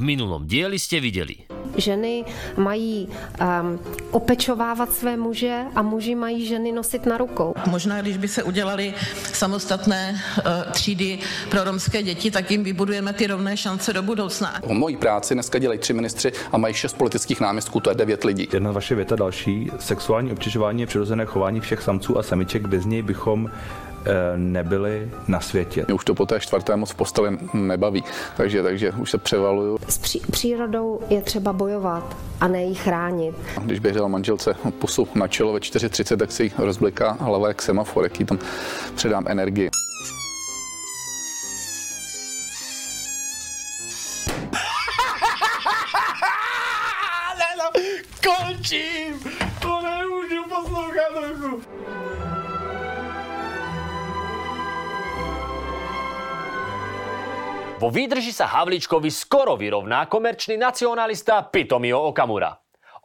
V minulom dieli ste videli. Ženy mají um, opečovávat své muže a muži mají ženy nosit na rukou. Možná, když by se udělali samostatné uh, třídy pro romské děti, tak jim vybudujeme ty rovné šance do budoucna. O mojí práci dneska dělají tři ministři a mají šest politických náměstků, to je devět lidí. Jedna vaše věta další. Sexuální obtěžování je přirozené chování všech samců a samiček. Bez něj bychom eh, nebyli na světě. Mě už to po té čtvrté moc v posteli nebaví, takže, takže už se převaluju. S pří, přírodou je třeba bojovat a ne ji chránit. Když běžela manželce pusu na čelo ve 4.30, tak si jí rozbliká hlava jak semafor, jaký tam předám energii. Končím! Vo výdrži sa Havličkovi skoro vyrovná komerčný nacionalista Pitomio Okamura.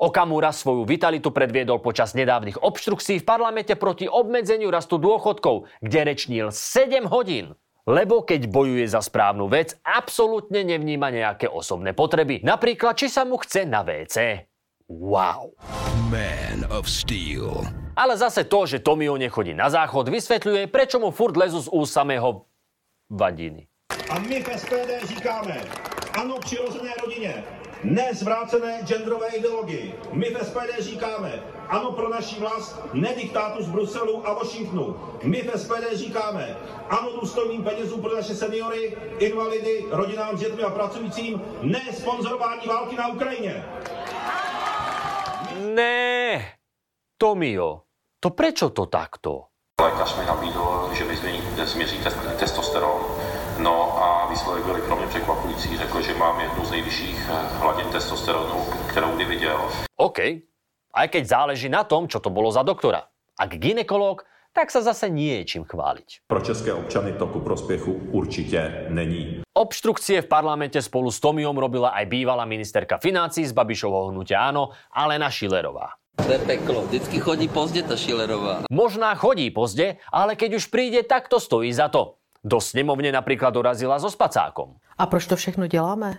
Okamura svoju vitalitu predviedol počas nedávnych obštrukcií v parlamente proti obmedzeniu rastu dôchodkov, kde rečnil 7 hodín. Lebo keď bojuje za správnu vec, absolútne nevníma nejaké osobné potreby. Napríklad, či sa mu chce na WC. Wow. Man of Steel. Ale zase to, že Tomio nechodí na záchod, vysvetľuje, prečo mu furt lezu z úst samého vadiny. A my v SPD říkáme, ano přirozené rodině, ne zvrácené genderové ideologii. My v SPD říkáme, ano pro naší vlast, ne diktátu z Bruselu a Washingtonu. My v SPD říkáme, ano důstojným penězům pro naše seniory, invalidy, rodinám s dětmi a pracujícím, ne sponzorování války na Ukrajině. Ne, Tomio, to prečo to takto? Lékař mi nabídl, že mi změří- změří tes- testosteron. A výsledek byl pro mě překvapující. Řekl, že mám jednu z nejvyšších eh, hladin testosteronu, kterou kdy viděl. OK, aj keď záleží na tom, čo to bolo za doktora. Ak ginekolog, tak sa zase nie je čím chváliť. Pro české občany to ku prospěchu určitě není. Obštrukcie v parlamente spolu s Tomiom robila aj bývalá ministerka financí z Babišovho hnutia Áno, Alena Šilerová. To je peklo. Vždycky chodí pozdě ta Šilerová. Možná chodí pozde, ale keď už príde, tak to stojí za to. Do snemovne napríklad dorazila so spacákom. A proč to všechno děláme?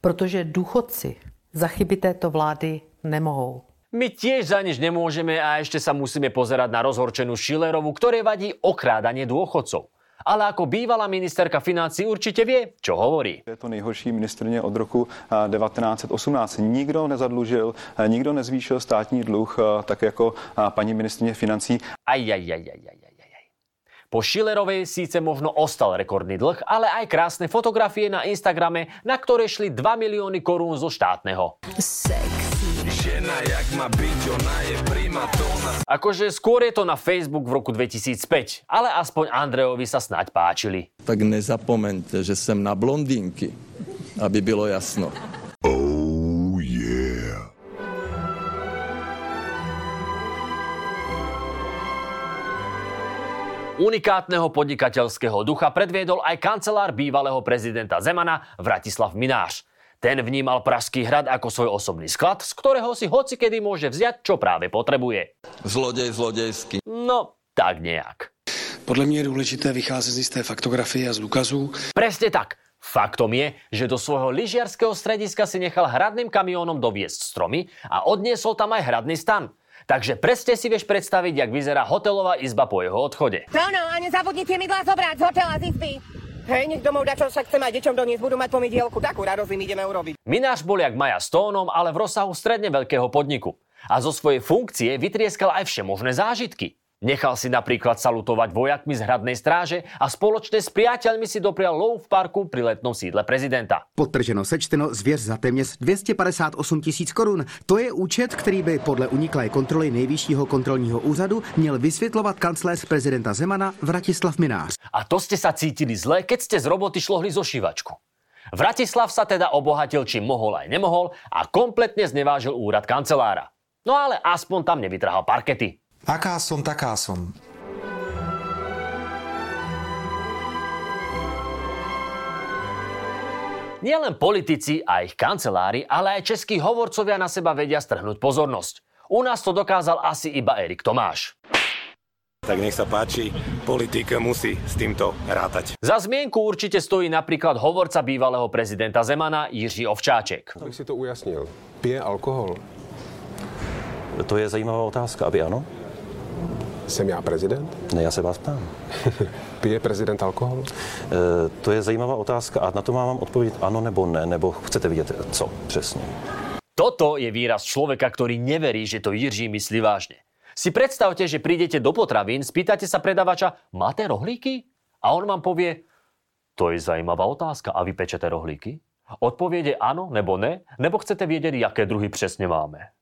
Protože důchodci za chyby této vlády nemohou. My tiež za nič nemôžeme a ešte sa musíme pozerať na rozhorčenú Šilerovu, ktoré vadí okrádanie dôchodcov. Ale ako bývalá ministerka financí určite vie, čo hovorí. Je to nejhorší ministrně od roku eh, 1918. Nikdo nezadlužil, eh, nikdo nezvýšil státní dluh, eh, tak jako eh, paní ministrně financí. Aj, aj, aj, aj, aj, aj. Po Šilerovej síce možno ostal rekordný dlh, ale aj krásne fotografie na Instagrame, na ktoré šli 2 milióny korún zo štátneho. Žena jak má byť, ona je primatona. Akože skôr je to na Facebook v roku 2005, ale aspoň Andrejovi sa snaď páčili. Tak nezapomeňte, že jsem na blondýnky, aby bylo jasno. Unikátneho podnikateľského ducha predviedol aj kancelár bývalého prezidenta Zemana Vratislav Minář. Ten vnímal Pražský hrad ako svoj osobný sklad, z ktorého si hocikedy môže vziať, čo práve potrebuje. Zlodej zlodejský. No, tak nejak. Podle mě je důležité vycházet z jisté faktografie a z důkazů. Presne tak. Faktom je, že do svojho lyžiarského strediska si nechal hradným kamiónom doviesť stromy a odniesol tam aj hradný stan. Takže presne si vieš predstaviť, jak vyzerá hotelová izba po jeho odchode. No, no, a nezabudnite mi mydlá zobrať z hotela z izby. Hej, nech domov dačo sa chce mať deťom doniesť, budú mať pomidielku, takú radosť im ideme urobiť. Mináš bol jak Maja Stónom, ale v rozsahu stredne veľkého podniku. A zo svojej funkcie vytrieskal aj všemožné zážitky. Nechal si napríklad salutovať vojakmi z hradnej stráže a spoločne s priateľmi si doprial lov v parku pri letnom sídle prezidenta. Podtrženo sečteno zvěř za téměř 258 tisíc korun. To je účet, který by podle uniklé kontroly nejvyššího kontrolního úřadu měl vysvětlovat kancléř prezidenta Zemana Vratislav Minář. A to ste sa cítili zle, keď ste z roboty šlohli zo šívačku. Vratislav sa teda obohatil čím mohol aj nemohol a kompletne znevážil úrad kancelára. No ale aspoň tam nevytrhal parkety. Aká som, taká som. Nielen politici a ich kancelári, ale aj českí hovorcovia na seba vedia strhnúť pozornosť. U nás to dokázal asi iba Erik Tomáš. Tak nech sa páči, politik musí s týmto rátať. Za zmienku určite stojí napríklad hovorca bývalého prezidenta Zemana Jiří Ovčáček. Abych si to ujasnil. Pije alkohol? To je zajímavá otázka, aby ano? Jsem já prezident? Ne, já se vás ptám. Pije prezident alkohol? E, to je zajímavá otázka a na to mám vám odpovědět ano nebo ne, nebo chcete vidět co přesně. Toto je výraz človeka, ktorý neverí, že to Jiří myslí vážne. Si predstavte, že prídete do potravín, spýtate sa predavača, máte rohlíky? A on vám povie, to je zajímavá otázka, a vy pečete rohlíky? Odpoviede áno nebo ne, nebo chcete vedieť, aké druhy presne máme.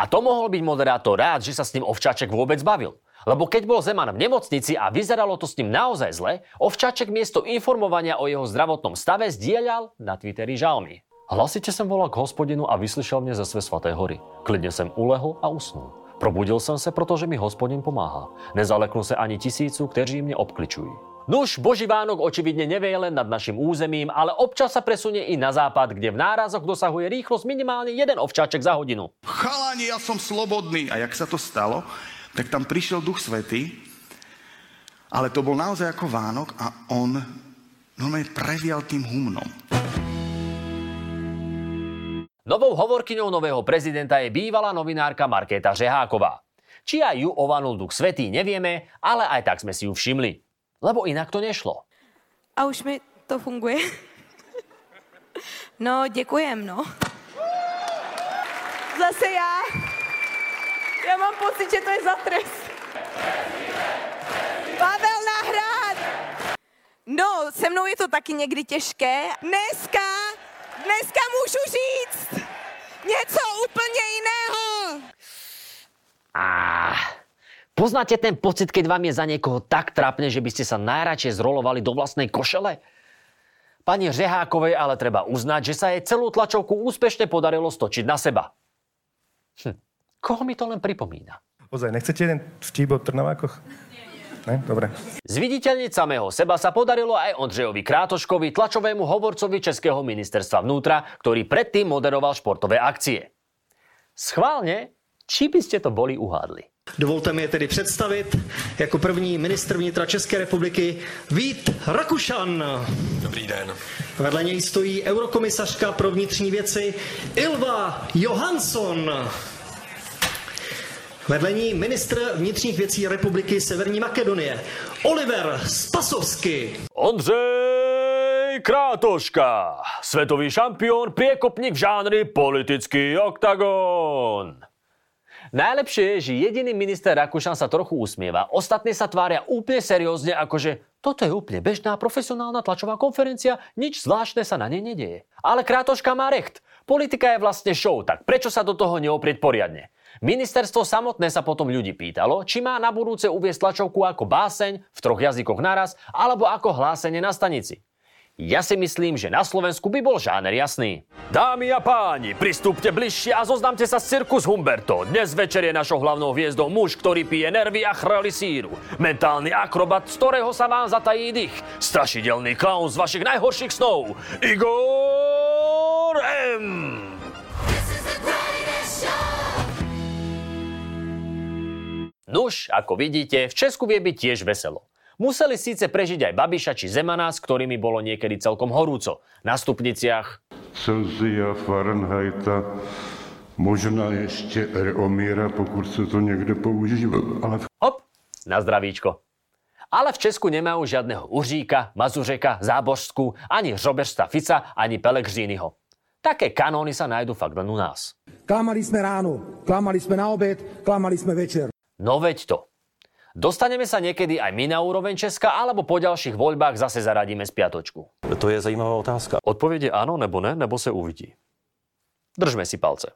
A to mohol byť moderátor rád, že sa s ním Ovčáček vôbec bavil. Lebo keď bol Zeman v nemocnici a vyzeralo to s ním naozaj zle, Ovčáček miesto informovania o jeho zdravotnom stave zdieľal na Twitteri žalmy. Hlasite som volal k hospodinu a vyslyšel mne ze své svaté hory. Klidne som ulehl a usnul. Probudil som sa, protože mi hospodin pomáha. Nezaleknu sa ani tisícu, kteří mne obkličujú. Nuž, Boží Vánok očividne nevie len nad našim územím, ale občas sa presunie i na západ, kde v nárazoch dosahuje rýchlosť minimálne jeden ovčáček za hodinu. Chalani, ja som slobodný. A jak sa to stalo, tak tam prišiel Duch Svetý, ale to bol naozaj ako Vánok a on normálne previal tým humnom. Novou hovorkyňou nového prezidenta je bývalá novinárka Markéta Žeháková. Či aj ju ovanul duch svetý, nevieme, ale aj tak sme si ju všimli. Lebo inak to nešlo. A už mi to funguje. No, děkujem, no. Zase já. Já mám pocit, že to je za trest. Pavel Nahrad! No, se mnou je to taky někdy těžké. Dneska, dneska můžu říct něco úplně jiného. Ah, poznáte ten pocit, keď vám je za niekoho tak trápne, že by ste sa najradšej zrolovali do vlastnej košele? Pani Řehákovej ale treba uznať, že sa jej celú tlačovku úspešne podarilo stočiť na seba. Hm. Koho mi to len pripomína? Ozaj, nechcete jeden vtip o Trnavákoch? Ne? Dobre. Zviditeľniť samého seba sa podarilo aj Ondřejovi Krátoškovi, tlačovému hovorcovi Českého ministerstva vnútra, ktorý predtým moderoval športové akcie. Schválne, či by ste to boli uhádli. Dovolte mi je tedy představit jako první ministr vnitra České republiky Vít Rakušan. Dobrý den. Vedle něj stojí eurokomisařka pro vnitřní věci Ilva Johansson. Vedle ní ministr vnitřních věcí republiky Severní Makedonie Oliver Spasovsky. Ondřej Krátoška, svetový šampión, priekopník v žánri politický oktagon. Najlepšie je, že jediný minister Rakúšan sa trochu usmieva. Ostatní sa tvária úplne seriózne, akože toto je úplne bežná profesionálna tlačová konferencia, nič zvláštne sa na nej nedieje. Ale Krátoška má recht. Politika je vlastne show, tak prečo sa do toho neoprieť poriadne? Ministerstvo samotné sa potom ľudí pýtalo, či má na budúce uviesť tlačovku ako báseň v troch jazykoch naraz, alebo ako hlásenie na stanici. Ja si myslím, že na Slovensku by bol žáner jasný. Dámy a páni, pristúpte bližšie a zoznamte sa s Cirkus Humberto. Dnes večer je našou hlavnou hviezdou muž, ktorý pije nervy a chrali síru. Mentálny akrobat, z ktorého sa vám zatají dých. Strašidelný klaun z vašich najhorších snov. Igor M. Nuž, ako vidíte, v Česku vie byť tiež veselo. Museli síce prežiť aj Babiša či Zemana, s ktorými bolo niekedy celkom horúco. Na stupniciach Celzia, Fahrenheita, možná ještě Reomíra, pokud se to někde používá. Ale... Hop, na zdravíčko. Ale v Česku nemajú žiadneho Užíka, Mazuřeka, Zábožsku, ani Roberta Fica, ani Pelegrínyho. Také kanóny sa nájdu fakt len u nás. Klamali sme ráno, klamali sme na obed, klamali sme večer. No veď to. Dostaneme sa niekedy aj my na úroveň Česka, alebo po ďalších voľbách zase zaradíme spiatočku? To je zajímavá otázka. Odpoveď je áno nebo ne, nebo se uvidí. Držme si palce.